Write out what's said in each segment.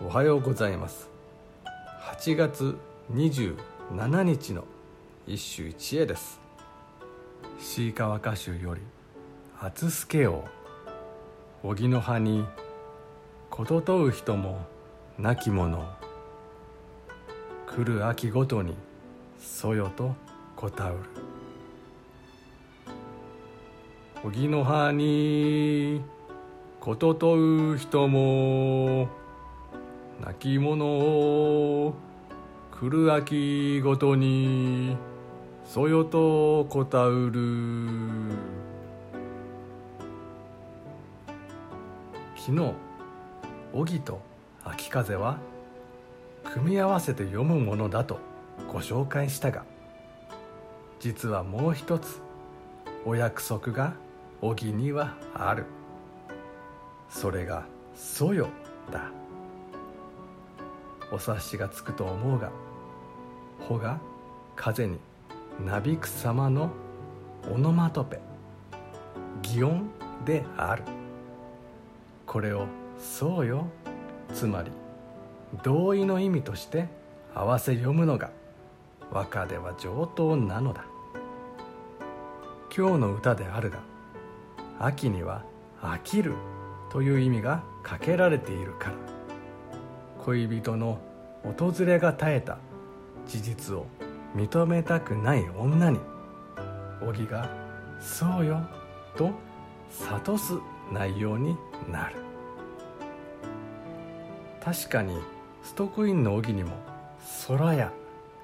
おはようございます。8月27日の一首一会です。椎川歌集より「厚助を荻の葉にこととう人も亡き者来る秋ごとにそよとこたうる。荻の葉にこととう人も泣き者を来る秋ごとにそよとこたうる。昨日荻と秋風は組み合わせて読むものだとご紹介したが実はもう一つお約束が荻にはある。それが「そよ」だ。お察しがつくと思うが穂が風になびく様のオノマトペ擬音である。これを「そうよ」つまり同意の意味として合わせ読むのが和歌では上等なのだ。今日の歌であるが秋には「飽きる」という意味がかけられているから。恋人の訪れが絶えた。事実を認めたくない女に。小木が「そうよ」と諭す内容になる。確かにストックインの小木にも「空や」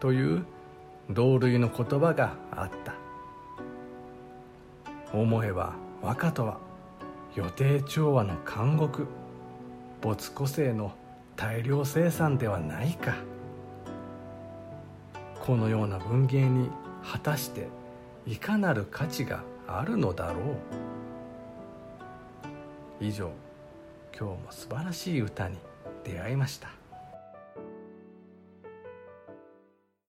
という同類の言葉があった。思えば和歌とは予定調和の監獄。没個性の大量生産ではないか。このような文芸に果たしていかなる価値があるのだろう。以上今日も素晴らしい歌に出会いました。